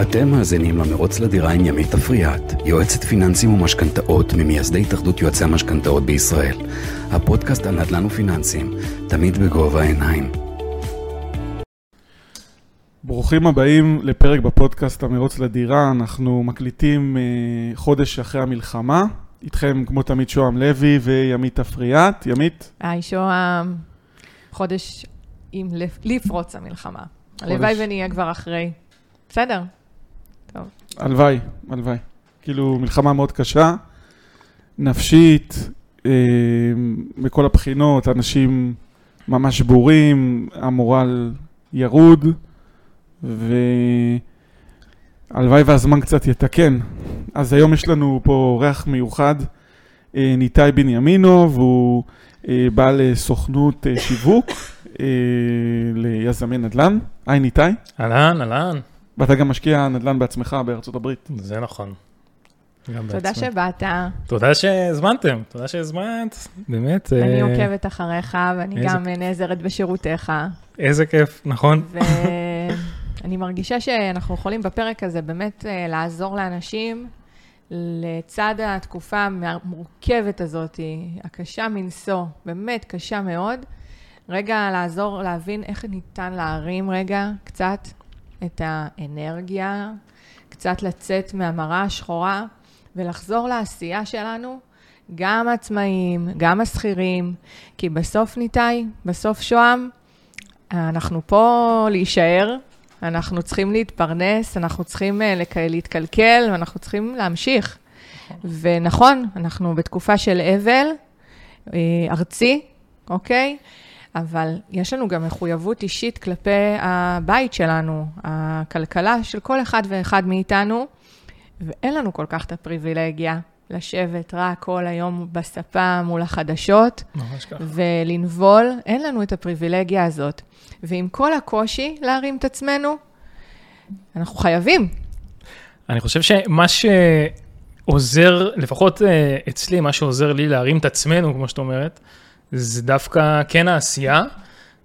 אתם מאזינים למרוץ לדירה עם ימית אפריאט, יועצת פיננסים ומשכנתאות ממייסדי התאחדות יועצי המשכנתאות בישראל. הפודקאסט על נדל"ן ופיננסים, תמיד בגובה העיניים. ברוכים הבאים לפרק בפודקאסט המרוץ לדירה, אנחנו מקליטים אה, חודש אחרי המלחמה. איתכם כמו תמיד שוהם לוי וימית אפריאט. ימית? היי שוהם, חודש עם לפ- לפרוץ המלחמה. הלוואי ונהיה כבר אחרי. בסדר. טוב. הלוואי, הלוואי. כאילו מלחמה מאוד קשה, נפשית, אה, מכל הבחינות, אנשים ממש בורים, המורל ירוד, והלוואי והזמן קצת יתקן. אז היום יש לנו פה אורח מיוחד, אה, ניתאי בנימינוב, הוא אה, בעל סוכנות אה, שיווק אה, ליזמי נדל"ן. היי ניתאי, אהלן, אהלן. ואתה גם משקיע נדל"ן בעצמך בארצות הברית. זה נכון. תודה. שבאת, תודה שהזמנתם, תודה שהזמנת, באמת. אני אה, עוקבת אחריך, ואני גם נעזרת בשירותיך. איזה כיף, נכון? ואני מרגישה שאנחנו יכולים בפרק הזה באמת אה, לעזור לאנשים לצד התקופה המורכבת הזאת, הקשה מנשוא, באמת קשה מאוד. רגע לעזור להבין איך ניתן להרים רגע קצת את האנרגיה, קצת לצאת מהמראה השחורה ולחזור לעשייה שלנו, גם עצמאים, גם השכירים, כי בסוף ניתאי, בסוף שוהם, אנחנו פה להישאר, אנחנו צריכים להתפרנס, אנחנו צריכים אה, לק- להתקלקל, ואנחנו צריכים להמשיך. ונכון, אנחנו בתקופה של אבל אה, ארצי, אוקיי? אבל יש לנו גם מחויבות אישית כלפי הבית שלנו, הכלכלה של כל אחד ואחד מאיתנו, ואין לנו כל כך את הפריבילגיה לשבת רק כל היום בספה מול החדשות. ממש ככה. ולנבול, אין לנו את הפריבילגיה הזאת. ועם כל הקושי להרים את עצמנו, אנחנו חייבים. אני חושב שמה שעוזר, לפחות אה, אצלי, מה שעוזר לי להרים את עצמנו, כמו שאת אומרת, זה דווקא כן העשייה,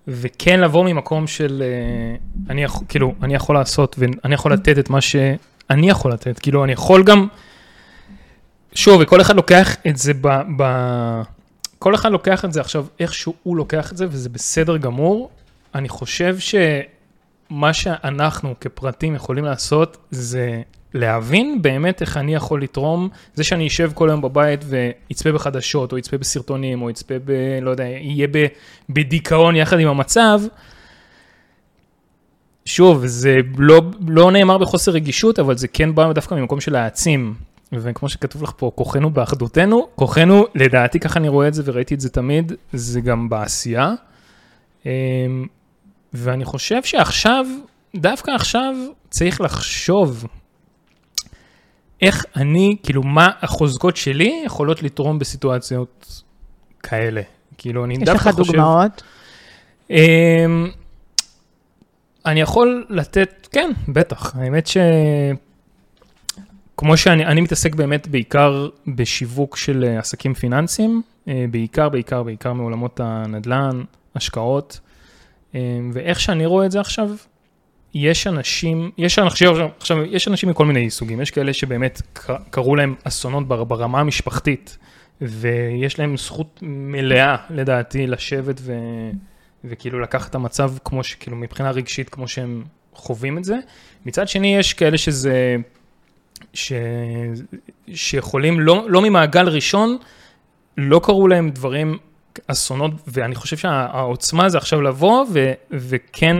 וכן לבוא ממקום של, אה, אני יכול, כאילו, אני יכול לעשות, ואני יכול לתת את מה שאני יכול לתת. כאילו, אני יכול גם, שוב, וכל אחד לוקח את זה ב... ב כל אחד לוקח את זה עכשיו איך שהוא לוקח את זה, וזה בסדר גמור. אני חושב שמה שאנחנו כפרטים יכולים לעשות, זה להבין באמת איך אני יכול לתרום. זה שאני אשב כל היום בבית ויצפה בחדשות, או יצפה בסרטונים, או יצפה ב... לא יודע, יהיה ב, בדיכאון יחד עם המצב, שוב, זה לא, לא נאמר בחוסר רגישות, אבל זה כן בא דווקא ממקום של להעצים. וכמו שכתוב לך פה, כוחנו באחדותנו, כוחנו, לדעתי ככה אני רואה את זה וראיתי את זה תמיד, זה גם בעשייה. אמ, ואני חושב שעכשיו, דווקא עכשיו, צריך לחשוב איך אני, כאילו, מה החוזקות שלי יכולות לתרום בסיטואציות כאלה. כאילו, אני יש דווקא לך חושב... דוגמאות? אמ, אני יכול לתת, כן, בטח. האמת ש... כמו שאני אני מתעסק באמת בעיקר בשיווק של אה, עסקים פיננסיים, אה, בעיקר, בעיקר, בעיקר מעולמות הנדל"ן, השקעות, אה, ואיך שאני רואה את זה עכשיו, יש אנשים, יש אנשים, עכשיו, יש אנשים מכל מיני סוגים, יש כאלה שבאמת קרו להם אסונות בר- ברמה המשפחתית, ויש להם זכות מלאה, לדעתי, לשבת ו... וכאילו לקחת את המצב כמו שכאילו מבחינה רגשית כמו שהם חווים את זה. מצד שני יש כאלה שזה, ש, שיכולים לא, לא ממעגל ראשון, לא קרו להם דברים, אסונות, ואני חושב שהעוצמה זה עכשיו לבוא ו, וכן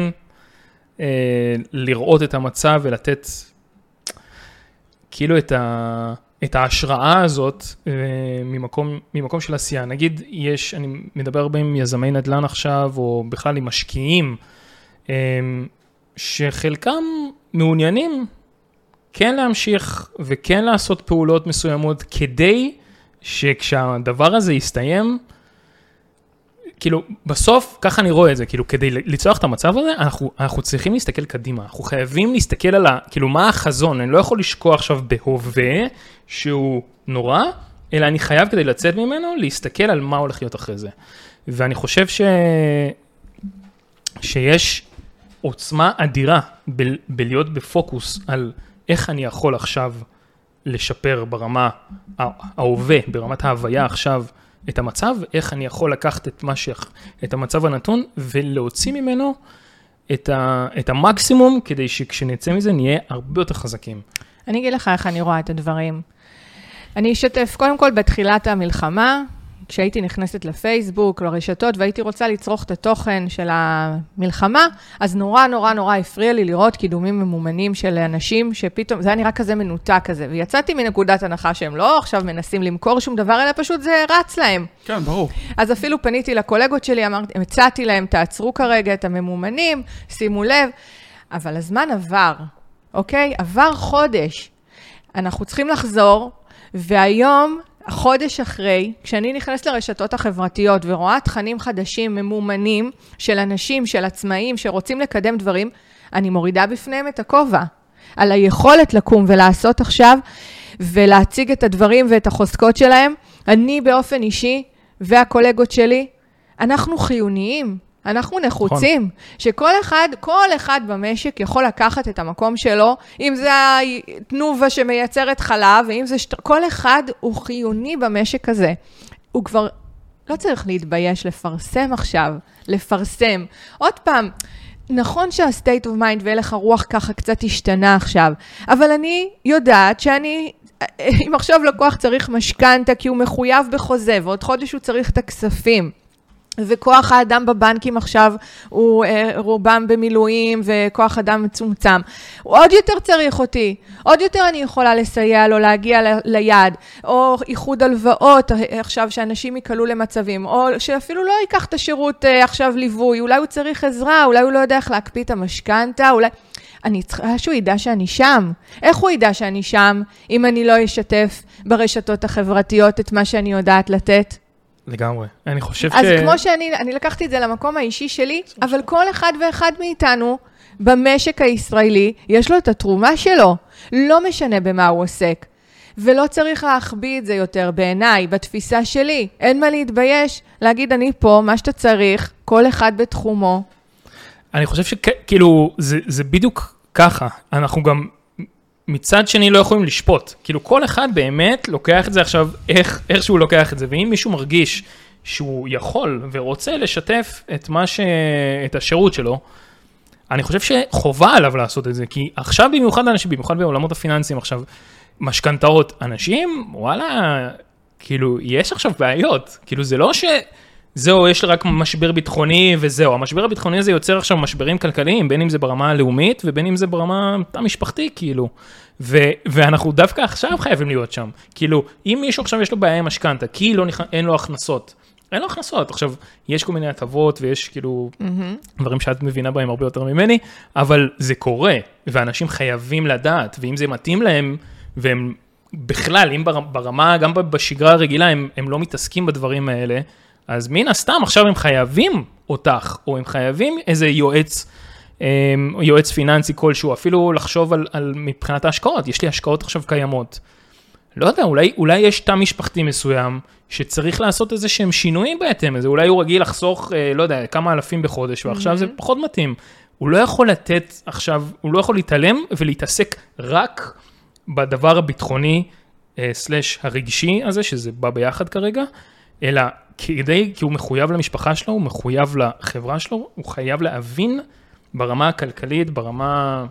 לראות את המצב ולתת כאילו את, ה, את ההשראה הזאת אה, ממקום, ממקום של עשייה. נגיד, יש, אני מדבר הרבה עם יזמי נדל"ן עכשיו, או בכלל עם משקיעים, אה, שחלקם מעוניינים כן להמשיך וכן לעשות פעולות מסוימות כדי שכשהדבר הזה יסתיים, כאילו, בסוף, ככה אני רואה את זה, כאילו, כדי לצלוח את המצב הזה, אנחנו, אנחנו צריכים להסתכל קדימה, אנחנו חייבים להסתכל על ה... כאילו, מה החזון? אני לא יכול לשקוע עכשיו בהווה, שהוא נורא, אלא אני חייב כדי לצאת ממנו, להסתכל על מה הולך להיות אחרי זה. ואני חושב ש... שיש עוצמה אדירה ב- בלהיות בפוקוס על איך אני יכול עכשיו לשפר ברמה ההווה, ברמת ההוויה עכשיו את המצב, איך אני יכול לקחת את, ש... את המצב הנתון ולהוציא ממנו את, ה... את המקסימום, כדי שכשנצא מזה נהיה הרבה יותר חזקים. אני אגיד לך איך אני רואה את הדברים. אני אשתף, קודם כל, בתחילת המלחמה, כשהייתי נכנסת לפייסבוק, לרשתות, והייתי רוצה לצרוך את התוכן של המלחמה, אז נורא נורא נורא הפריע לי לראות קידומים ממומנים של אנשים שפתאום, זה היה נראה כזה מנותק כזה, ויצאתי מנקודת הנחה שהם לא עכשיו מנסים למכור שום דבר, אלא פשוט זה רץ להם. כן, ברור. אז אפילו פניתי לקולגות שלי, אמרתי, הצעתי להם, תעצרו כרגע את הממומנים, שימו לב, אבל הזמן עבר, אוקיי? עבר חודש. אנחנו צריכים לחזור, והיום, חודש אחרי, כשאני נכנסת לרשתות החברתיות ורואה תכנים חדשים, ממומנים, של אנשים, של עצמאים, שרוצים לקדם דברים, אני מורידה בפניהם את הכובע. על היכולת לקום ולעשות עכשיו, ולהציג את הדברים ואת החוזקות שלהם. אני באופן אישי, והקולגות שלי, אנחנו חיוניים. אנחנו נחוצים, נכון. שכל אחד, כל אחד במשק יכול לקחת את המקום שלו, אם זה התנובה שמייצרת חלב, ואם זה... שט... כל אחד הוא חיוני במשק הזה. הוא כבר לא צריך להתבייש לפרסם עכשיו, לפרסם. עוד פעם, נכון שה-state of mind והלך הרוח ככה קצת השתנה עכשיו, אבל אני יודעת שאני אם עכשיו לקוח צריך משכנתה כי הוא מחויב בחוזה, ועוד חודש הוא צריך את הכספים. וכוח האדם בבנקים עכשיו הוא אה, רובם במילואים וכוח אדם מצומצם. הוא עוד יותר צריך אותי, עוד יותר אני יכולה לסייע לו להגיע ליעד, או איחוד הלוואות אה, עכשיו שאנשים ייקלעו למצבים, או שאפילו לא ייקח את השירות אה, עכשיו ליווי, אולי הוא צריך עזרה, אולי הוא לא יודע איך להקפיא את המשכנתה, אולי... אני צריכה שהוא ידע שאני שם. איך הוא ידע שאני שם אם אני לא אשתף ברשתות החברתיות את מה שאני יודעת לתת? לגמרי. אני חושב אז ש... אז כמו שאני, אני לקחתי את זה למקום האישי שלי, אבל כל אחד ואחד מאיתנו במשק הישראלי, יש לו את התרומה שלו. לא משנה במה הוא עוסק. ולא צריך להחביא את זה יותר בעיניי, בתפיסה שלי. אין מה להתבייש, להגיד אני פה, מה שאתה צריך, כל אחד בתחומו. אני חושב שכאילו, זה, זה בדיוק ככה. אנחנו גם מצד שני לא יכולים לשפוט. כאילו כל אחד באמת לוקח את זה עכשיו, איך, איך שהוא לוקח את זה, ואם מישהו מרגיש שהוא יכול ורוצה לשתף את מה ש... את השירות שלו, אני חושב שחובה עליו לעשות את זה, כי עכשיו במיוחד אנשים, במיוחד בעולמות הפיננסיים עכשיו, משכנתאות, אנשים, וואלה, כאילו, יש עכשיו בעיות, כאילו זה לא ש... זהו, יש רק משבר ביטחוני וזהו. המשבר הביטחוני הזה יוצר עכשיו משברים כלכליים, בין אם זה ברמה הלאומית ובין אם זה ברמה המשפחתית, כאילו. ו- ואנחנו דווקא עכשיו חייבים להיות שם. כאילו, אם מישהו עכשיו יש לו בעיה עם משכנתה, כי לא נכ... אין לו הכנסות, אין לו הכנסות. עכשיו, יש כל מיני הטבות ויש כאילו mm-hmm. דברים שאת מבינה בהם הרבה יותר ממני, אבל זה קורה, ואנשים חייבים לדעת, ואם זה מתאים להם, והם בכלל, אם ברמה, גם בשגרה הרגילה, הם, הם לא מתעסקים בדברים האלה, אז מן הסתם עכשיו הם חייבים אותך, או הם חייבים איזה יועץ, אמ, יועץ פיננסי כלשהו, אפילו לחשוב על, על מבחינת ההשקעות, יש לי השקעות עכשיו קיימות. לא יודע, אולי, אולי יש תא משפחתי מסוים שצריך לעשות איזה שהם שינויים בהתאם לזה, אולי הוא רגיל לחסוך, אה, לא יודע, כמה אלפים בחודש, ועכשיו mm-hmm. זה פחות מתאים. הוא לא יכול לתת עכשיו, הוא לא יכול להתעלם ולהתעסק רק בדבר הביטחוני, אה, סלש הרגשי הזה, שזה בא ביחד כרגע, אלא כדי, כי הוא מחויב למשפחה שלו, הוא מחויב לחברה שלו, הוא חייב להבין ברמה הכלכלית, ברמה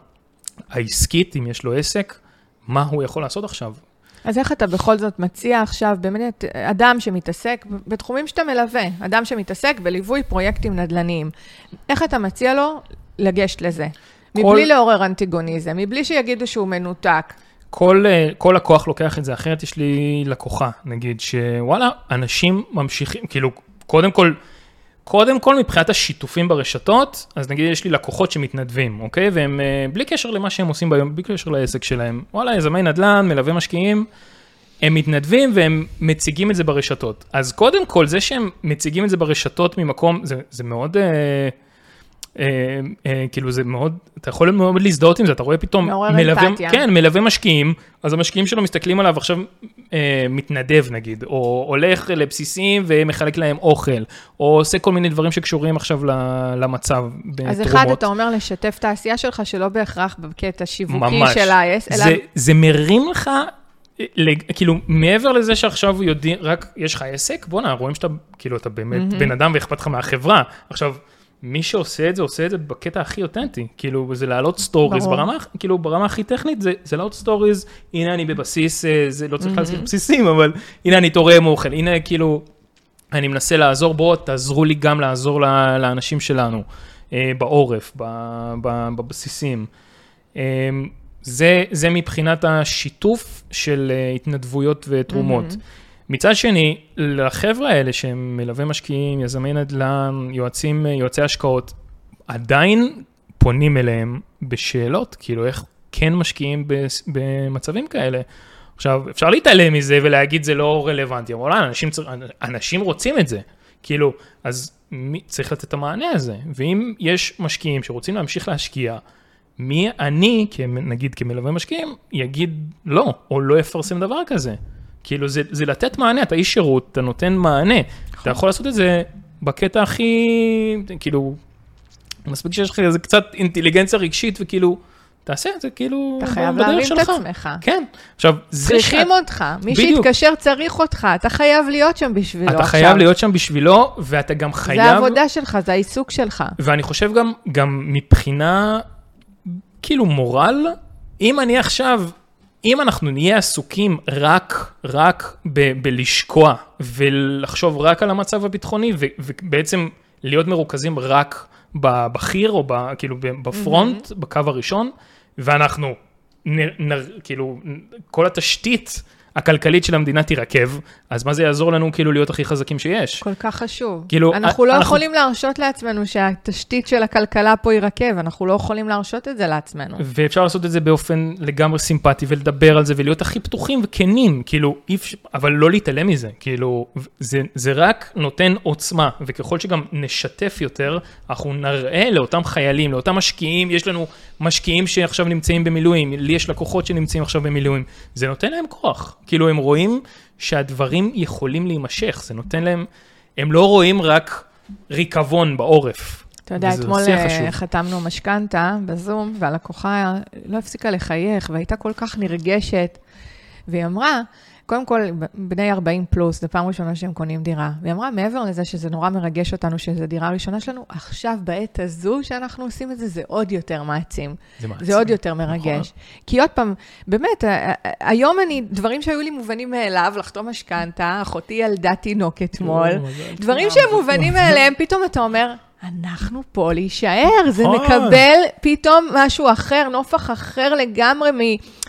העסקית, אם יש לו עסק, מה הוא יכול לעשות עכשיו. אז איך אתה בכל זאת מציע עכשיו, באמת, אדם שמתעסק בתחומים שאתה מלווה, אדם שמתעסק בליווי פרויקטים נדל"ניים, איך אתה מציע לו לגשת לזה? כל... מבלי לעורר אנטיגוניזם, מבלי שיגידו שהוא מנותק. כל, אה, כל לקוח לוקח את זה אחרת, יש לי לקוחה, נגיד, שוואלה, אנשים ממשיכים, כאילו, קודם כל, קודם כל מבחינת השיתופים ברשתות, אז נגיד יש לי לקוחות שמתנדבים, אוקיי? והם אה, בלי קשר למה שהם עושים ביום, בלי קשר לעסק שלהם. וואלה, יזמי נדל"ן, מלווה משקיעים, הם מתנדבים והם מציגים את זה ברשתות. אז קודם כל, זה שהם מציגים את זה ברשתות ממקום, זה, זה מאוד... אה, כאילו זה מאוד, אתה יכול מאוד להזדהות עם זה, אתה רואה פתאום מלווה. כן, מלווה משקיעים, אז המשקיעים שלו מסתכלים עליו עכשיו אה, מתנדב נגיד, או הולך לבסיסים ומחלק להם אוכל, או עושה כל מיני דברים שקשורים עכשיו למצב בתרומות. אז אחד, אתה אומר לשתף את העשייה שלך, שלא בהכרח בקטע שיווקי ממש. של ה-S, אלא... זה, זה מרים לך, אה, לג- כאילו, מעבר לזה שעכשיו יודעים, רק יש לך עסק, בואנה, רואים שאתה, כאילו, אתה באמת מהמם. בן אדם ואכפת לך מהחברה. עכשיו, מי שעושה את זה, עושה את זה בקטע הכי אותנטי. כאילו, זה להעלות stories ברור. ברמה, כאילו, ברמה הכי טכנית, זה, זה להעלות stories, הנה אני בבסיס, אה, זה לא צריך להזכיר בסיסים, אבל הנה אני תורם אוכל, הנה כאילו, אני מנסה לעזור, בואו תעזרו לי גם לעזור לאנשים שלנו, אה, בעורף, ב- ב- בבסיסים. אה, זה, זה מבחינת השיתוף של אה, התנדבויות ותרומות. מהמם. מצד שני, לחבר'ה האלה שהם מלווי משקיעים, יזמי נדל"ן, יועצים, יועצי השקעות, עדיין פונים אליהם בשאלות, כאילו איך כן משקיעים במצבים כאלה. עכשיו, אפשר להתעלם מזה ולהגיד זה לא רלוונטי, אבל אולי אנשים, צר- אנשים רוצים את זה. כאילו, אז מי, צריך לתת את המענה הזה. ואם יש משקיעים שרוצים להמשיך להשקיע, מי אני, נגיד כמלווה משקיעים, יגיד לא, או לא יפרסם דבר כזה. כאילו, זה, זה לתת מענה, אתה איש שירות, אתה נותן מענה. אתה יכול לעשות את זה בקטע הכי, כאילו, מספיק שיש לך איזה קצת אינטליגנציה רגשית, וכאילו, תעשה את זה, כאילו, אתה חייב בדרך להרים את שלך. עצמך. כן. עכשיו, זה צריכים אותך. מי בדיוק. שיתקשר צריך אותך, אתה חייב להיות שם בשבילו אתה עכשיו. חייב להיות שם בשבילו, ואתה גם חייב... זה העבודה שלך, זה העיסוק שלך. ואני חושב גם, גם מבחינה, כאילו מורל, אם אני עכשיו, אם אנחנו נהיה עסוקים רק, רק ב- בלשקוע ולחשוב רק על המצב הביטחוני, ו- ובעצם להיות מרוכזים רק בבכיר או ב, כאילו בפרונט, בקו הראשון, ואנחנו, נ, נ, כאילו, כל התשתית הכלכלית של המדינה תירקב, אז מה זה יעזור לנו כאילו להיות הכי חזקים שיש? כל כך חשוב. כאילו, אנחנו לא אנחנו- יכולים להרשות לעצמנו שהתשתית של הכלכלה פה יירקב, אנחנו לא יכולים להרשות את זה לעצמנו. ואפשר לעשות את זה באופן לגמרי סימפטי ולדבר על זה ולהיות הכי פתוחים וכנים, כאילו, אי אפשר, אבל לא להתעלם מזה, כאילו, זה, זה רק נותן עוצמה, וככל שגם נשתף יותר, אנחנו נראה לאותם חיילים, לאותם משקיעים, יש לנו משקיעים שעכשיו נמצאים במילואים, לי יש לקוחות שנמצאים עכשיו במילואים, זה נותן להם כוח, כאילו, הם רואים שהדברים יכולים להימשך, זה נותן להם, הם לא רואים רק ריקבון בעורף. אתה יודע, אתמול אה. חתמנו משכנתה בזום, והלקוחה לא הפסיקה לחייך, והייתה כל כך נרגשת. והיא אמרה, קודם כל, בני 40 פלוס, זו פעם ראשונה שהם קונים דירה. והיא אמרה, מעבר לזה שזה נורא מרגש אותנו שזו דירה ראשונה שלנו, עכשיו, בעת הזו שאנחנו עושים את זה, זה עוד יותר מעצים. זה מעצים. זה עוד יותר נכון. מרגש. כי עוד פעם, באמת, היום אני, דברים שהיו לי מובנים מאליו, לחתום משכנתה, אחותי ילדה תינוק אתמול, דברים שהם מובנים מאליהם, פתאום אתה אומר, אנחנו פה להישאר, זה נכון. מקבל פתאום משהו אחר, נופח אחר לגמרי מ...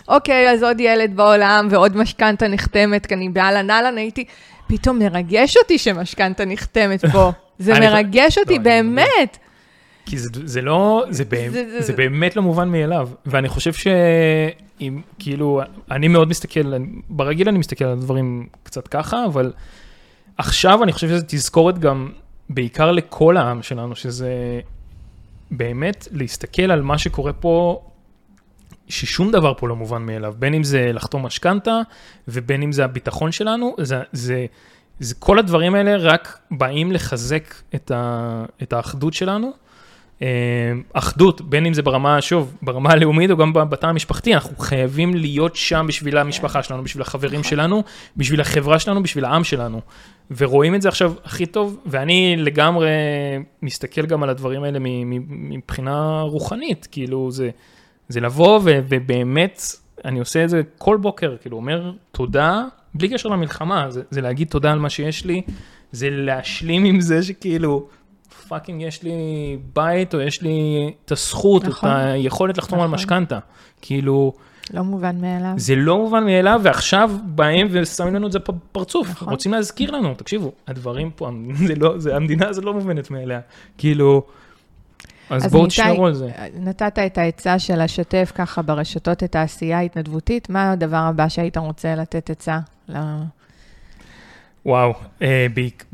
אוקיי, אז עוד ילד בעולם ועוד משכנתה נחתמת, כי אני באהלן אהלן הייתי, פתאום מרגש אותי שמשכנתה נחתמת פה. זה מרגש אותי, לא. באמת. כי זה, זה לא, זה, באמת, זה- זה, זה- זה באמת לא מובן מאליו. ואני חושב שאם, כאילו, אני מאוד מסתכל, ברגיל אני מסתכל על הדברים קצת ככה, אבל עכשיו אני חושב שזו תזכורת גם, בעיקר לכל העם שלנו, שזה באמת להסתכל על מה שקורה פה, ששום דבר פה לא מובן מאליו, בין אם זה לחתום משכנתה, ובין אם זה הביטחון שלנו, זה, זה, זה כל הדברים האלה רק באים לחזק את, ה, את האחדות שלנו. אה, אחדות, בין אם זה ברמה, שוב, ברמה הלאומית או גם בתא המשפחתי, אנחנו חייבים להיות שם בשביל המשפחה שלנו, בשביל החברים שלנו, בשביל החברה שלנו, בשביל העם שלנו. ורואים את זה עכשיו הכי טוב, ואני לגמרי מסתכל גם על הדברים האלה מבחינה רוחנית, כאילו זה, זה לבוא ו- ובאמת, אני עושה את זה כל בוקר, כאילו אומר תודה, בלי קשר למלחמה, זה, זה להגיד תודה על מה שיש לי, זה להשלים עם זה שכאילו, פאקינג יש לי בית, או יש לי את הזכות, נכון. את היכולת לחתום על נכון. משכנתה. כאילו, לא מובן מאליו. זה לא מובן מאליו, ועכשיו באים ושמים לנו את זה בפרצוף. נכון. רוצים להזכיר לנו, תקשיבו, הדברים פה, זה לא, זה, המדינה הזאת לא מובנת מאליה. כאילו, אז, אז בואו תשמרו על זה. נתת את העצה של לשתף ככה ברשתות את העשייה ההתנדבותית, מה הדבר הבא שהיית רוצה לתת עצה? ל... וואו, אה, בעיק...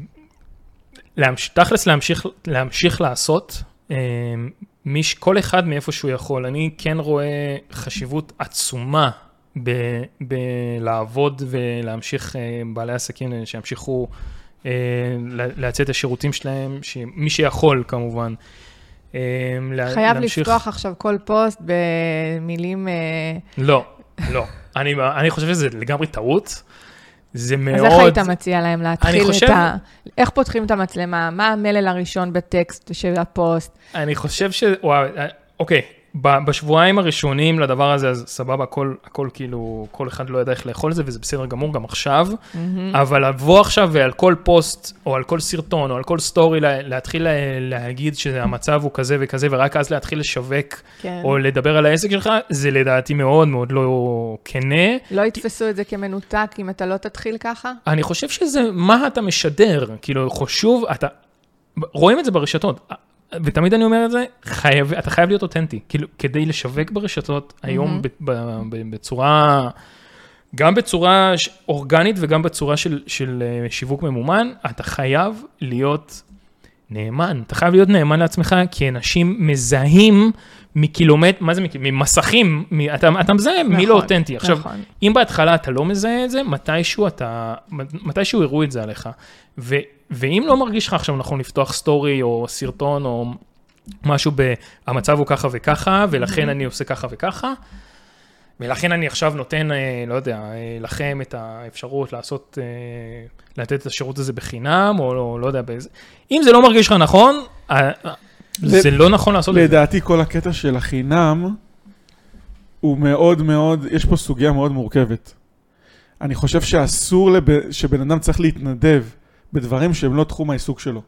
להמש... תכלס להמשיך, להמשיך לעשות, אה, מיש, כל אחד מאיפה שהוא יכול. אני כן רואה חשיבות עצומה ב- בלעבוד ולהמשיך, אה, בעלי עסקים שימשיכו אה, לה- להציע את השירותים שלהם, מי שיכול כמובן. חייב להמשיך- לפתוח עכשיו כל פוסט במילים... לא, לא. אני, אני חושב שזה לגמרי טעות. זה מאוד... אז איך היית מציע להם להתחיל חושב- את ה... איך פותחים את המצלמה? מה המלל הראשון בטקסט של הפוסט? אני חושב ש... וואו, אה, אוקיי, בשבועיים הראשונים לדבר הזה, אז סבבה, הכל, הכל כאילו, כל אחד לא ידע איך לאכול את זה, וזה בסדר גמור גם עכשיו, אבל לבוא עכשיו ועל כל פוסט, או על כל סרטון, או על כל story, לה- להתחיל לה- להגיד שהמצב הוא כזה וכזה, ורק אז להתחיל לשווק, כן. או לדבר על העסק שלך, זה לדעתי מאוד מאוד לא כנה. לא יתפסו את זה כמנותק אם אתה לא תתחיל ככה? אני חושב שזה מה אתה משדר, כאילו חשוב, אתה, רואים את זה ברשתות, ותמיד אני אומר את זה, חייב, אתה חייב להיות אותנטי, כאילו כדי לשווק ברשתות היום ב, ב, ב, בצורה, גם בצורה אורגנית וגם בצורה של, של אה, שיווק ממומן, אתה חייב להיות נאמן, אתה חייב להיות נאמן לעצמך, כי אנשים מזהים מקילומטר, מה זה מקילומטר? ממסכים, מ, אתה, אתה מזהה מי לא נכון, אותנטי. עכשיו, נכון. אם בהתחלה אתה לא מזהה את זה, מתישהו אתה, מתישהו יראו את זה עליך. ו, ואם לא מרגיש לך עכשיו נכון לפתוח סטורי או סרטון או משהו ב... המצב הוא ככה וככה, ולכן אני עושה ככה וככה, ולכן אני עכשיו נותן, אה, לא יודע, אה, לכם את האפשרות לעשות, אה, לתת את השירות הזה בחינם, או לא, לא יודע באיזה... אם זה לא מרגיש לך נכון, זה לא נכון לעשות את זה. לדעתי כל הקטע של החינם הוא מאוד מאוד, יש פה סוגיה מאוד מורכבת. אני חושב שאסור לב, שבן אדם צריך להתנדב בדברים שהם לא תחום העיסוק שלו.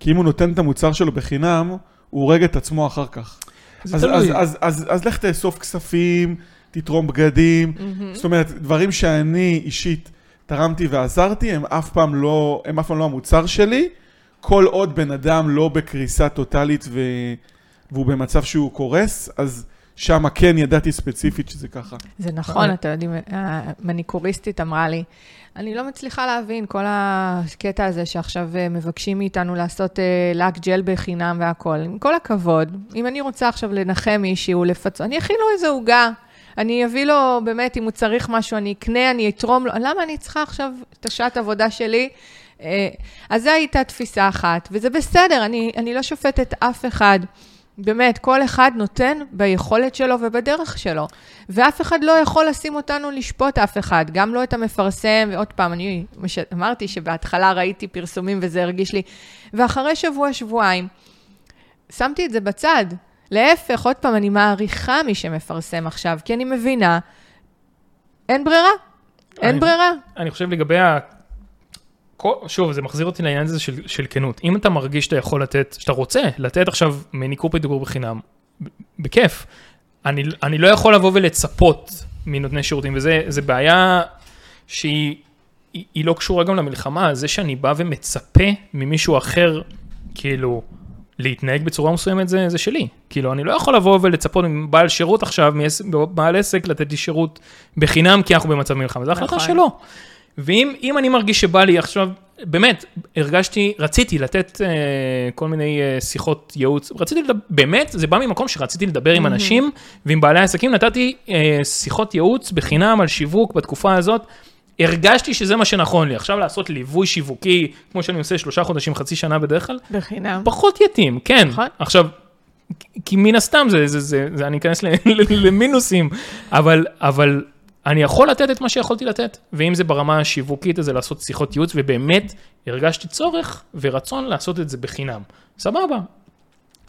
כי אם הוא נותן את המוצר שלו בחינם, הוא הורג את עצמו אחר כך. זה אז, תלוי. אז, אז, אז, אז לך תאסוף כספים, תתרום בגדים. זאת אומרת, דברים שאני אישית תרמתי ועזרתי, הם אף פעם לא, הם אף פעם לא המוצר שלי, כל עוד בן אדם לא בקריסה טוטאלית ו... והוא במצב שהוא קורס, אז שמה כן ידעתי ספציפית שזה ככה. זה נכון, אתה יודעים, המניקוריסטית אמרה לי, אני לא מצליחה להבין כל הקטע הזה שעכשיו אה, מבקשים מאיתנו לעשות אה, לק ג'ל בחינם והכול. עם כל הכבוד, אם אני רוצה עכשיו לנחם מישהו, לפצות, אני אכין לו איזה עוגה. אני אביא לו, באמת, אם הוא צריך משהו, אני אקנה, אני אתרום לו. למה אני צריכה עכשיו את השעת עבודה שלי? אה, אז זו הייתה תפיסה אחת, וזה בסדר, אני, אני לא שופטת אף אחד. באמת, כל אחד נותן ביכולת שלו ובדרך שלו. ואף אחד לא יכול לשים אותנו לשפוט אף אחד, גם לא את המפרסם, ועוד פעם, אני מש... אמרתי שבהתחלה ראיתי פרסומים וזה הרגיש לי, ואחרי שבוע, שבועיים, שמתי את זה בצד. להפך, עוד פעם, אני מעריכה מי שמפרסם עכשיו, כי אני מבינה, אין ברירה, אין אני- ברירה. אני חושב לגבי שוב, זה מחזיר אותי לעניין הזה של, של כנות. אם אתה מרגיש שאתה יכול לתת, שאתה רוצה לתת עכשיו מניקור פדיגור בחינם, ב- בכיף. אני, אני לא יכול לבוא ולצפות מנותני שירותים, וזה בעיה שהיא היא, היא לא קשורה גם למלחמה, זה שאני בא ומצפה ממישהו אחר, כאילו, להתנהג בצורה מסוימת זה, זה שלי. כאילו, אני לא יכול לבוא ולצפות מבעל שירות עכשיו, מבעל עסק, לתת לי שירות בחינם, כי אנחנו במצב מלחמה. זו החלטה נכון. שלו. ואם אם אני מרגיש שבא לי עכשיו, באמת, הרגשתי, רציתי לתת אה, כל מיני אה, שיחות ייעוץ, רציתי לדבר, באמת, זה בא ממקום שרציתי לדבר עם אנשים ועם בעלי עסקים, נתתי אה, שיחות ייעוץ בחינם על שיווק בתקופה הזאת. הרגשתי שזה מה שנכון לי. עכשיו לעשות ליווי שיווקי, כמו שאני עושה שלושה חודשים, חצי שנה בדרך כלל, בחינם. פחות יתאים, כן. נכון. עכשיו, כי מן הסתם זה, זה, זה, זה אני אכנס למינוסים, אבל, אבל אני יכול לתת את מה שיכולתי לתת, ואם זה ברמה השיווקית, אז זה לעשות שיחות ייעוץ, ובאמת הרגשתי צורך ורצון לעשות את זה בחינם. סבבה.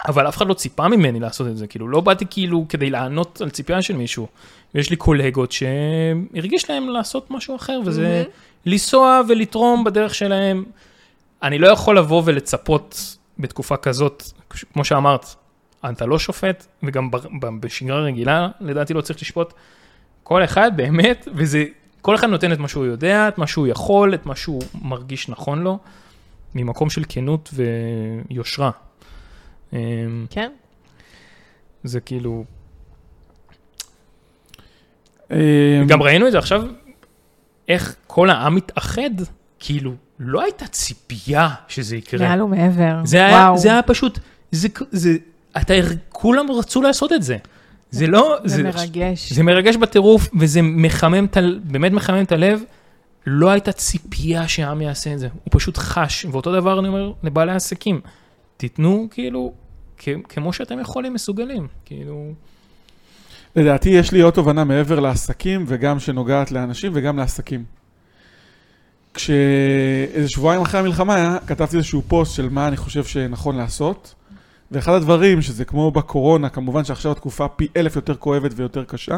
אבל אף אחד לא ציפה ממני לעשות את זה, כאילו לא באתי כאילו כדי לענות על ציפייה של מישהו. ויש לי קולגות שהרגיש להם לעשות משהו אחר, וזה לנסוע ולתרום בדרך שלהם. אני לא יכול לבוא ולצפות בתקופה כזאת, כמו שאמרת, אתה לא שופט, וגם בשגרה רגילה, לדעתי לא צריך לשפוט. כל אחד באמת, וזה, כל אחד נותן את מה שהוא יודע, את מה שהוא יכול, את מה שהוא מרגיש נכון לו, ממקום של כנות ויושרה. אמ, כן? זה כאילו, אה, גם ראינו את זה עכשיו, איך כל העם מתאחד, כאילו, לא הייתה ציפייה שזה יקרה. מעל ומעבר. זה היה, וואו. זה היה פשוט, זה, זה, אתה, כולם רצו לעשות את זה. זה לא... זה מרגש. זה מרגש בטירוף, וזה מחמם, את ה- באמת מחמם את הלב. לא הייתה ציפייה שהעם יעשה את זה, הוא פשוט חש, ואותו דבר אני אומר לבעלי העסקים, תיתנו כאילו, כמו שאתם יכולים, מסוגלים, כאילו... לדעתי יש לי עוד תובנה מעבר לעסקים, וגם שנוגעת לאנשים וגם לעסקים. כשאיזה שבועיים אחרי המלחמה כתבתי איזשהו פוסט של מה אני חושב שנכון לעשות, ואחד הדברים, שזה כמו בקורונה, כמובן שעכשיו התקופה פי אלף יותר כואבת ויותר קשה,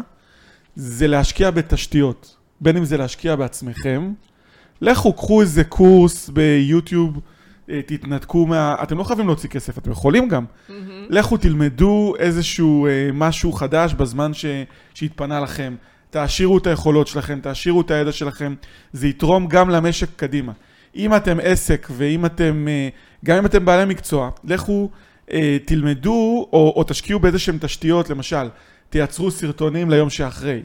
זה להשקיע בתשתיות. בין אם זה להשקיע בעצמכם, לכו, קחו איזה קורס ביוטיוב, אה, תתנתקו מה... אתם לא חייבים להוציא כסף, אתם יכולים גם. לכו תלמדו איזשהו אה, משהו חדש בזמן ש... שהתפנה לכם. תעשירו את היכולות שלכם, תעשירו את הידע שלכם, זה יתרום גם למשק קדימה. אם אתם עסק ואם אתם, אה, גם אם אתם בעלי מקצוע, לכו תלמדו או, או תשקיעו באיזה שהם תשתיות, למשל, תייצרו סרטונים ליום שאחרי.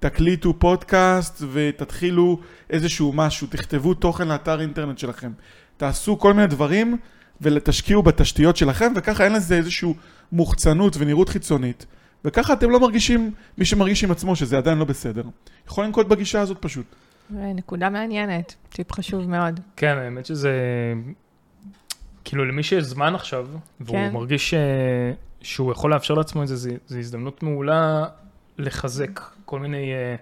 תקליטו פודקאסט ותתחילו איזשהו משהו, תכתבו תוכן לאתר אינטרנט שלכם. תעשו כל מיני דברים ותשקיעו בתשתיות שלכם, וככה אין לזה איזושהי מוחצנות ונראות חיצונית. וככה אתם לא מרגישים, מי שמרגיש עם עצמו שזה עדיין לא בסדר. יכול לנקוט בגישה הזאת פשוט. נקודה מעניינת, טיפ חשוב מאוד. כן, האמת שזה... כאילו, למי שיש זמן עכשיו, והוא כן. מרגיש ש... שהוא יכול לאפשר לעצמו את זה, זה הזדמנות מעולה לחזק כל מיני, אה,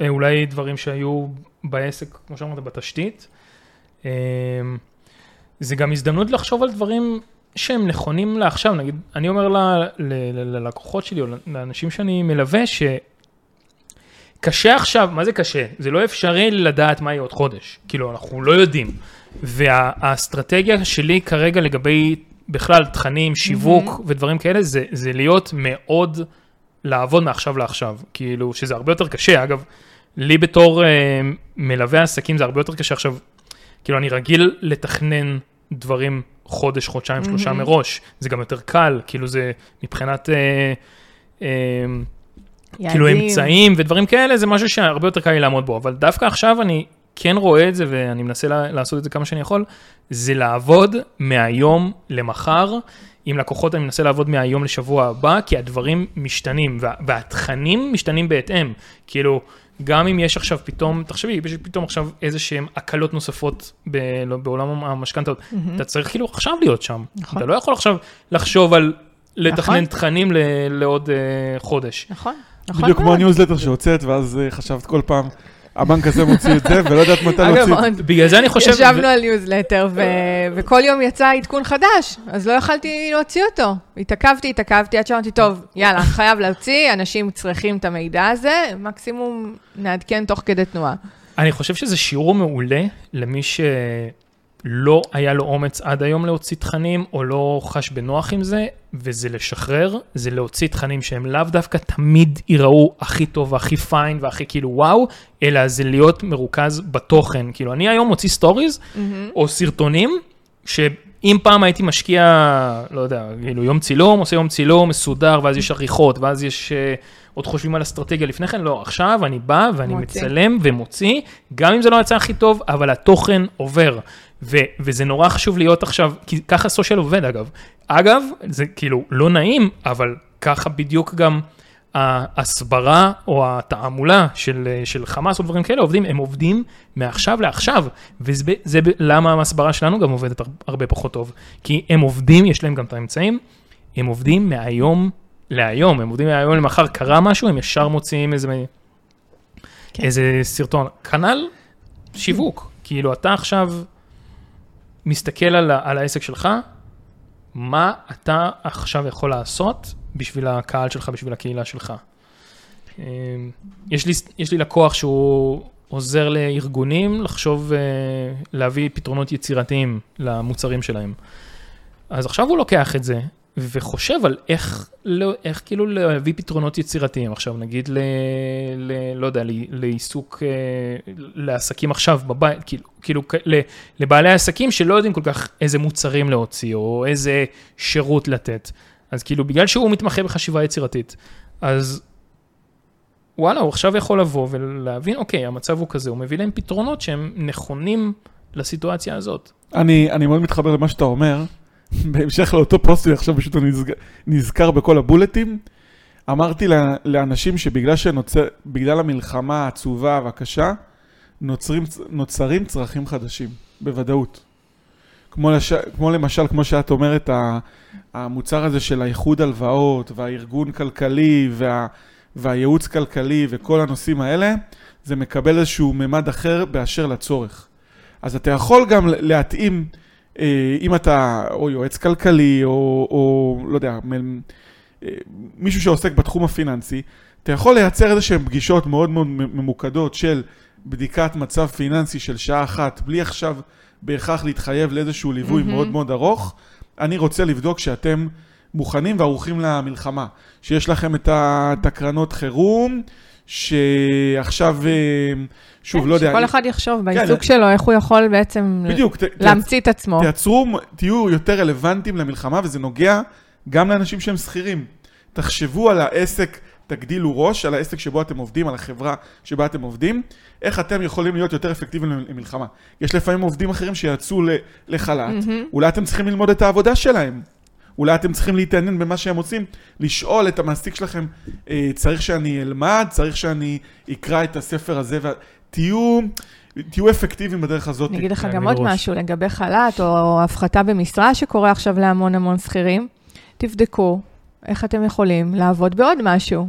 אה, אולי דברים שהיו בעסק, כמו שאמרת, בתשתית. אה, זה גם הזדמנות לחשוב על דברים שהם נכונים לעכשיו. נגיד, אני אומר ל- ל- ל- ללקוחות שלי, או לאנשים שאני מלווה, ש... קשה עכשיו, מה זה קשה? זה לא אפשרי לדעת מה יהיה עוד חודש. כאילו, אנחנו לא יודעים. והאסטרטגיה שלי כרגע לגבי בכלל תכנים, שיווק מהמם. ודברים כאלה, זה, זה להיות מאוד, לעבוד מעכשיו לעכשיו. כאילו, שזה הרבה יותר קשה. אגב, לי בתור אה, מלווה עסקים זה הרבה יותר קשה עכשיו. כאילו, אני רגיל לתכנן דברים חודש, חודשיים, שלושה מהמם. מראש. זה גם יותר קל, כאילו זה מבחינת... אה, אה, כאילו יעדים. אמצעים ודברים כאלה, זה משהו שהרבה יותר קל לי לעמוד בו, אבל דווקא עכשיו אני כן רואה את זה, ואני מנסה לעשות את זה כמה שאני יכול, זה לעבוד מהיום למחר. עם לקוחות אני מנסה לעבוד מהיום לשבוע הבא, כי הדברים משתנים, וה, והתכנים משתנים בהתאם. כאילו, גם אם יש עכשיו פתאום, תחשבי, יש פתאום עכשיו איזה שהן הקלות נוספות ב, לא, בעולם המשכנתאות, מהמם. אתה צריך כאילו עכשיו להיות שם. נכון. אתה לא יכול עכשיו לחשוב על לתכנן נכון. תכנים ל, לעוד אה, חודש. נכון, נכון בדיוק כמו. הניוזלטר שהוצאת, ואז אה, חשבת כל פעם, הבנק הזה מוציא את זה, ולא יודעת מתי אגב, להוציא. עוד בגלל זה אני חושב... ישבנו על ניוזלטר, וכל יום יצא עדכון חדש, אז לא יכלתי להוציא אותו. התעכבתי, התעכבתי, עד שאמרתי, טוב, יאללה, חייב להוציא, אנשים צריכים את המידע הזה, מקסימום נעדכן תוך כדי תנועה. אני חושב שזה שיעור מעולה למי שלא היה לו אומץ עד היום להוציא תכנים, או לא חש בנוח עם זה, וזה לשחרר, זה להוציא תכנים שהם לאו דווקא תמיד ייראו הכי טוב והכי fine והכי כאילו וואו, אלא זה להיות מרוכז בתוכן. כאילו, אני היום מוציא סטוריז, או סרטונים, שאם פעם הייתי משקיע, לא יודע, כאילו יום צילום, עושה יום צילום מסודר, ואז יש עריכות, ואז יש, אה, עוד חושבים על אסטרטגיה לפני כן, לא, עכשיו אני בא ואני מוציא. מצלם ומוציא, גם אם זה לא יצא הכי טוב, אבל התוכן עובר. ו- וזה נורא חשוב להיות עכשיו, כי ככה social עובד אגב. אגב, זה כאילו לא נעים, אבל ככה בדיוק גם ההסברה או התעמולה של, של חמאס או דברים כאלה עובדים, הם עובדים מעכשיו לעכשיו, וזה זה למה ההסברה שלנו גם עובדת הר- הרבה פחות טוב. כי הם עובדים, יש להם גם את האמצעים, הם עובדים מהיום להיום, הם עובדים מהיום למחר, קרה משהו, הם ישר מוציאים איזה, כן. איזה סרטון. כנ"ל שיווק, כאילו אתה עכשיו מסתכל על, על העסק שלך, מה אתה עכשיו יכול לעשות בשביל הקהל שלך, בשביל הקהילה שלך. אה, יש לי, יש לי לקוח שהוא עוזר לארגונים לחשוב, אה, להביא פתרונות יצירתיים למוצרים שלהם. אז עכשיו הוא לוקח את זה וחושב על איך, לא, איך כאילו להביא פתרונות יצירתיים. עכשיו נגיד ל... ל לא יודע, ל, לעיסוק, אה, לעסקים עכשיו בבית, כאילו, כאילו לבעלי עסקים שלא יודעים כל כך איזה מוצרים להוציא או איזה שירות לתת. אז כאילו בגלל שהוא מתמחה בחשיבה יצירתית, אז וואלה, הוא עכשיו יכול לבוא ולהבין, אוקיי, המצב הוא כזה, הוא מביא להם פתרונות שהם נכונים לסיטואציה הזאת. אני, אני מאוד מתחבר למה שאתה אומר, בהמשך לאותו פוסט, עכשיו פשוט אני נזכר, נזכר בכל הבולטים, אמרתי לאנשים שבגלל שנוצר, המלחמה העצובה והקשה, נוצרים, נוצרים צרכים חדשים, בוודאות. כמו, לש, כמו למשל, כמו שאת אומרת, המוצר הזה של האיחוד הלוואות והארגון כלכלי וה, והייעוץ כלכלי וכל הנושאים האלה, זה מקבל איזשהו ממד אחר באשר לצורך. אז אתה יכול גם להתאים, אם אתה או יועץ כלכלי או, או לא יודע, אה, מישהו שעוסק בתחום הפיננסי, אתה יכול לייצר איזה שהן פגישות מאוד מאוד ממוקדות של בדיקת מצב פיננסי של שעה אחת, בלי עכשיו בהכרח להתחייב לאיזשהו ליווי מהמם. מאוד מאוד ארוך. אני רוצה לבדוק שאתם מוכנים וערוכים למלחמה, שיש לכם את ה- את הקרנות חירום, שעכשיו, אה, שוב, כן, לא יודע, שכל אחד יחשוב בעיסוק כן. שלו, איך הוא יכול בעצם להמציא את עצמו. תייצרו, תהיו יותר רלוונטיים למלחמה, וזה נוגע גם לאנשים שהם שכירים. תחשבו על העסק, תגדילו ראש, על העסק שבו אתם עובדים, על החברה שבה אתם עובדים, איך אתם יכולים להיות יותר אפקטיביים למלחמה. יש לפעמים עובדים אחרים שיצאו לחל"ת. אולי אתם צריכים ללמוד את העבודה שלהם. אולי אתם צריכים להתעניין במה שהם עושים, לשאול את המעסיק שלכם, אה, צריך שאני אלמד, צריך שאני אקרא את הספר הזה, ותהיו תהיו אפקטיביים בדרך הזאת. אני אגיד לך גם עוד מראש. משהו לגבי חל"ת או הפחתה במשרה שקורה עכשיו להמון המון שכירים. תבדקו איך אתם יכולים לעבוד בעוד משהו.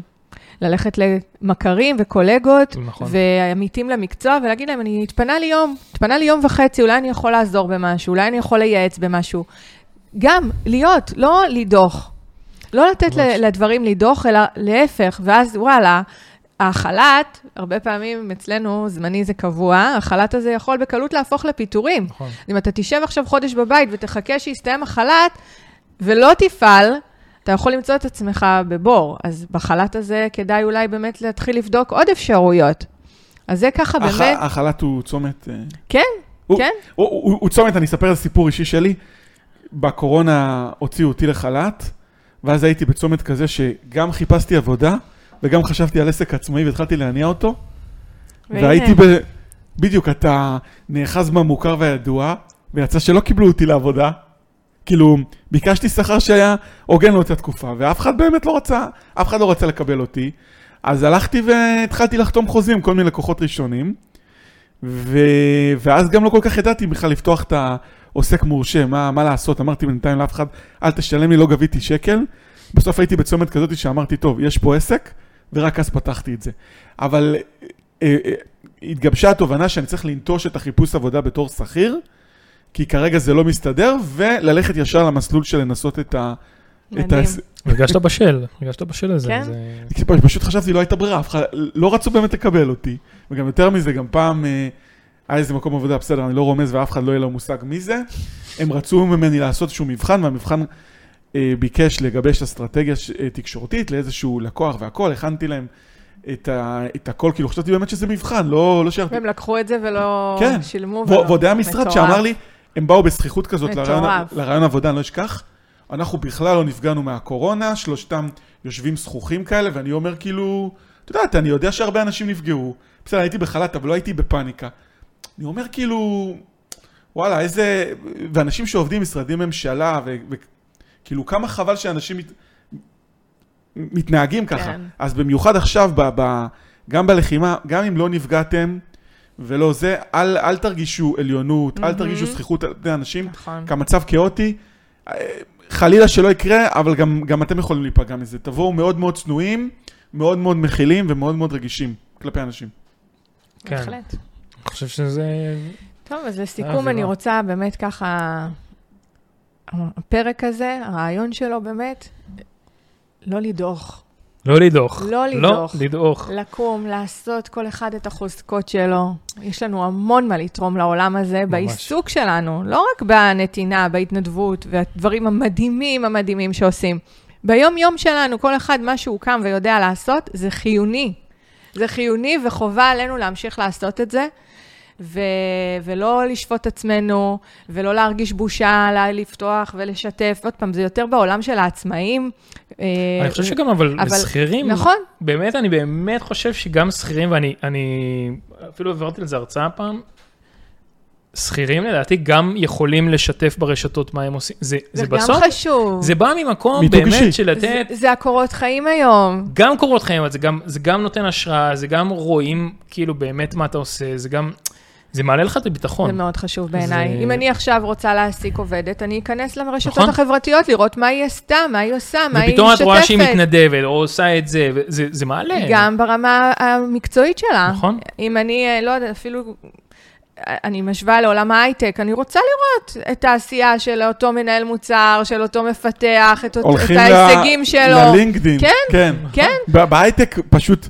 ללכת למכרים וקולגות נכון. ועמיתים למקצוע ולהגיד להם, אני התפנה לי יום, התפנה לי יום וחצי, אולי אני יכול לעזור במשהו, אולי אני יכול לייעץ במשהו. גם להיות, לא לדוח. לא לתת ממש. לדברים לדוח, אלא להפך, ואז וואלה, החל"ת, הרבה פעמים אצלנו, זמני זה קבוע, החל"ת הזה יכול בקלות להפוך לפיטורים. נכון. אם אתה תשב עכשיו חודש בבית ותחכה שיסתיים החל"ת ולא תפעל, אתה יכול למצוא את עצמך בבור. אז בחל"ת הזה כדאי אולי באמת להתחיל לבדוק עוד אפשרויות. אז זה ככה הח- באמת, החל"ת הוא צומת... אה, כן, הוא- כן. הוא, הוא, הוא צומת, אני אספר את הסיפור אישי שלי. בקורונה הוציאו אותי לחל"ת, ואז הייתי בצומת כזה שגם חיפשתי עבודה, וגם חשבתי על עסק עצמאי והתחלתי להניע אותו. והנה. והייתי ב... בדיוק, אתה נאחז במוכר והידוע, ויצא שלא קיבלו אותי לעבודה. כאילו, ביקשתי שכר שהיה הוגן לאותה תקופה, ואף אחד באמת לא רצה, אף אחד לא רצה לקבל אותי. אז הלכתי והתחלתי לחתום חוזים כל מיני לקוחות ראשונים, ו... ואז גם לא כל כך ידעתי בכלל לפתוח את העוסק מורשה, מה, מה לעשות, אמרתי בינתיים לאף אחד, אל תשלם לי, לא גביתי שקל. בסוף הייתי בצומת כזאת שאמרתי, טוב, יש פה עסק, ורק אז פתחתי את זה. אבל אה, אה, התגבשה התובנה שאני צריך לנטוש את החיפוש עבודה בתור שכיר, כי כרגע זה לא מסתדר, וללכת ישר למסלול של לנסות את ה... את הרגשת בשל, הרגשת בשל לזה. כן? זה- פשוט חשבתי, לא הייתה ברירה, אף אחד, לא רצו באמת לקבל אותי. וגם יותר מזה, גם פעם אה, היה איזה מקום עבודה, בסדר, אני לא רומז ואף אחד לא יהיה לו מושג מי זה. הם רצו ממני לעשות איזשהו מבחן, והמבחן אה, ביקש לגבש אסטרטגיה אה, תקשורתית לאיזשהו לקוח והכל, הכנתי להם את, ה, את הכל, כאילו חשבתי באמת שזה מבחן, לא, לא שירתי. והם לקחו את זה ולא כן. שילמו. ו- ולא. ועוד היה משרד. שאמר לי, הם באו בזכיחות כזאת לרעיון עבודה, אני לא אשכח. אנחנו בכלל לא נפגענו מהקורונה, שלושתם יושבים זכוכים כאלה, ואני אומר כאילו, את יודעת, אני יודע שהרבה אנשים נפגעו. בסדר, הייתי בחל"ת, אבל לא הייתי בפאניקה. אני אומר כאילו, וואלה, איזה... ואנשים שעובדים במשרדי ממשלה, וכאילו, כמה חבל שאנשים מת... מתנהגים ככה. כן. אז במיוחד עכשיו, ב... ב... גם בלחימה, גם אם לא נפגעתם ולא זה, אל, אל תרגישו עליונות, אל מהמם. תרגישו זכיחות על פני אנשים, נכון. כמצב כאוטי. אה, חלילה שלא יקרה, אבל גם, גם אתם יכולים להיפגע מזה. תבואו מאוד מאוד צנועים, מאוד מאוד מכילים ומאוד מאוד רגישים כלפי אנשים. כן. בהחלט. אני חושב שזה... טוב, אז אה, לסיכום אני לא. רוצה באמת ככה, הפרק הזה, הרעיון שלו באמת, לא לדוח, לא לדוח. לא לדוח. לא לדוח. לקום, לעשות כל אחד את החוזקות שלו. יש לנו המון מה לתרום לעולם הזה, בעיסוק שלנו, לא רק בנתינה, בהתנדבות והדברים המדהימים המדהימים שעושים. ביום-יום שלנו, כל אחד מה שהוא קם ויודע לעשות, זה חיוני. זה חיוני וחובה עלינו להמשיך לעשות את זה. ו- ולא לשפוט עצמנו, ולא להרגיש בושה לה- לפתוח ולשתף. עוד פעם, זה יותר בעולם של העצמאים. אה, אני חושב שגם אבל אבל- שכירים, נכון, באמת, אני באמת חושב שגם שכירים, ואני אני אפילו העברתי לזה הרצאה פעם, שכירים לדעתי גם יכולים לשתף ברשתות מה הם עושים. זה, זה, זה גם בסוף, חשוב. זה בא ממקום באמת אישי. של לתת, זה, זה הקורות חיים היום. גם קורות חיים, אבל זה גם, זה גם נותן השראה, זה גם רואים כאילו באמת מה אתה עושה, זה גם, זה מעלה לך את הביטחון. זה מאוד חשוב בעיניי. זה- אם אני עכשיו רוצה להעסיק עובדת, אני אכנס לרשתות נכון. החברתיות, לראות מה היא עשתה, מה היא עושה, מה היא משתפת. ופתאום את רואה שהיא מתנדבת, או עושה את זה, וזה זה מעלה. גם ברמה המקצועית שלה. נכון. אם אני, אה, לא יודעת, אפילו, אה, אני משווה לעולם ההייטק, אני רוצה לראות את העשייה של אותו מנהל מוצר, של אותו מפתח, את, את הולכים ההישגים ל- שלו. ללינקדין. כן, כן. כן, ב- בהייטק פשוט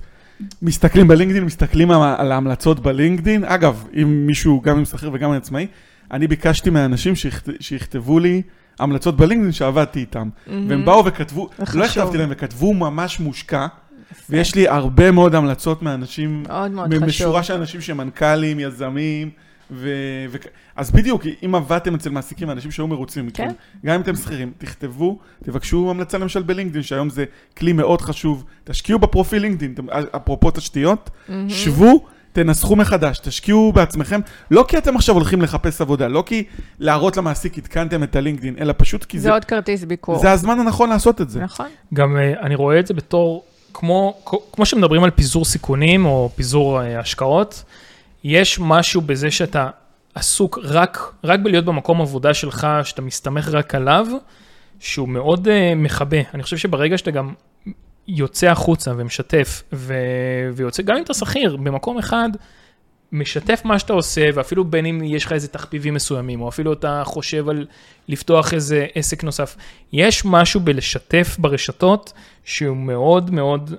מסתכלים בלינקדין, מסתכלים על ההמלצות בלינקדין. אגב, אם מישהו, גם אם שכיר וגם אם עצמאי, אני ביקשתי מהאנשים שיכת- שיכתבו לי המלצות בלינקדין שעבדתי איתם. והם באו וכתבו, לא. הכתבתי להם, וכתבו ממש מושקע. ויש לי הרבה מאוד המלצות מאנשים, מאוד מאוד חשוב. משורה של אנשים שמנכ"לים, יזמים, ו... ו... אז בדיוק, אם עבדתם אצל מעסיקים, אנשים שהיו מרוצים כן. גם אם אתם שכירים, תכתבו, תבקשו המלצה למשל בלינקדאין, שהיום זה כלי מאוד חשוב, תשקיעו בפרופיל לינקדאין, אתם- אפרופו תשתיות, שבו, תנסחו מחדש, תשקיעו בעצמכם, לא כי אתם עכשיו הולכים לחפש עבודה, לא כי להראות למעסיק עדכנתם את הלינקדאין, אלא פשוט כי זה זה, עוד כרטיס ביקור. זה הזמן הנכון לעשות את זה. נכון. גם אה, אני רואה את זה בתור, כמו, כמו שמדברים על פיזור סיכונים או פיזור אה, השקעות, יש משהו בזה שאתה עסוק רק, רק בלהיות במקום עבודה שלך, שאתה מסתמך רק עליו, שהוא מאוד uh, מכבה. אני חושב שברגע שאתה גם יוצא החוצה ומשתף, ו... ויוצא, גם אם אתה שכיר, במקום אחד, משתף מה שאתה עושה, ואפילו בין אם יש לך איזה תחביבים מסוימים, או אפילו אתה חושב על לפתוח איזה עסק נוסף. יש משהו בלשתף ברשתות שהוא מאוד מאוד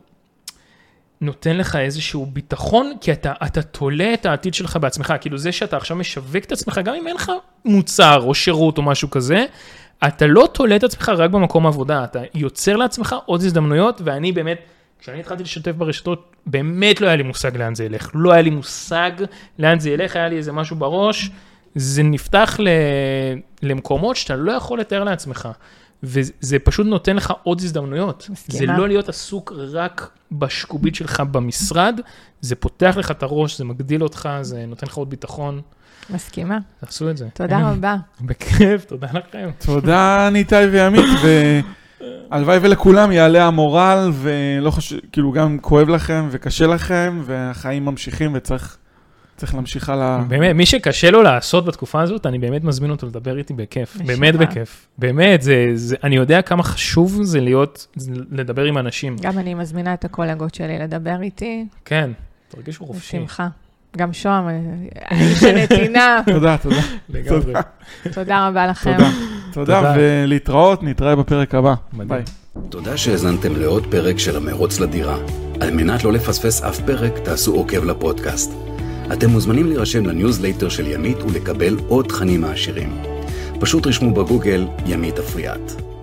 נותן לך איזשהו ביטחון, כי אתה, אתה תולה את העתיד שלך בעצמך. כאילו זה שאתה עכשיו משווק את עצמך, גם אם אין לך מוצר או שירות או משהו כזה, אתה לא תולה את עצמך רק במקום העבודה, אתה יוצר לעצמך עוד הזדמנויות, ואני באמת, כשאני התחלתי לשתף ברשתות, באמת לא היה לי מושג לאן זה ילך. לא היה לי מושג לאן זה ילך, היה לי איזה משהו בראש. זה נפתח ל... למקומות שאתה לא יכול לתאר לעצמך. וזה פשוט נותן לך עוד הזדמנויות. מסכימה. זה לא להיות עסוק רק בשקובית שלך במשרד, זה פותח לך את הראש, זה מגדיל אותך, זה נותן לך עוד ביטחון. מסכימה. תעשו את זה. תודה רבה. בכיף, תודה לכם. תודה ניתאי ועמית, והלוואי ולכולם יעלה המורל, ולא חשוב, כאילו גם כואב לכם וקשה לכם, והחיים ממשיכים וצריך צריך להמשיך הלאה. באמת, מי שקשה לו לעשות בתקופה הזאת, אני באמת מזמין אותו לדבר איתי בכיף. בשמחה. באמת בכיף. באמת, זה, זה, אני יודע כמה חשוב זה להיות, זה לדבר עם אנשים. גם אני מזמינה את הקולגות שלי לדבר איתי, כן, תרגישו חופשי. בשמחה. גם שוהם, איש הנתינה, תודה, תודה. לגמרי. תודה רבה לכם. תודה. תודה, תודה. ולהתראות, נתראה בפרק הבא. ביי. תודה שהאזנתם לעוד פרק של המרוץ לדירה. על מנת לא לפספס אף פרק, תעשו עוקב לפודקאסט. אתם מוזמנים להירשם לניוזלייטר של ימית ולקבל עוד תכנים מעשירים. פשוט רשמו בגוגל ימית אפריאט.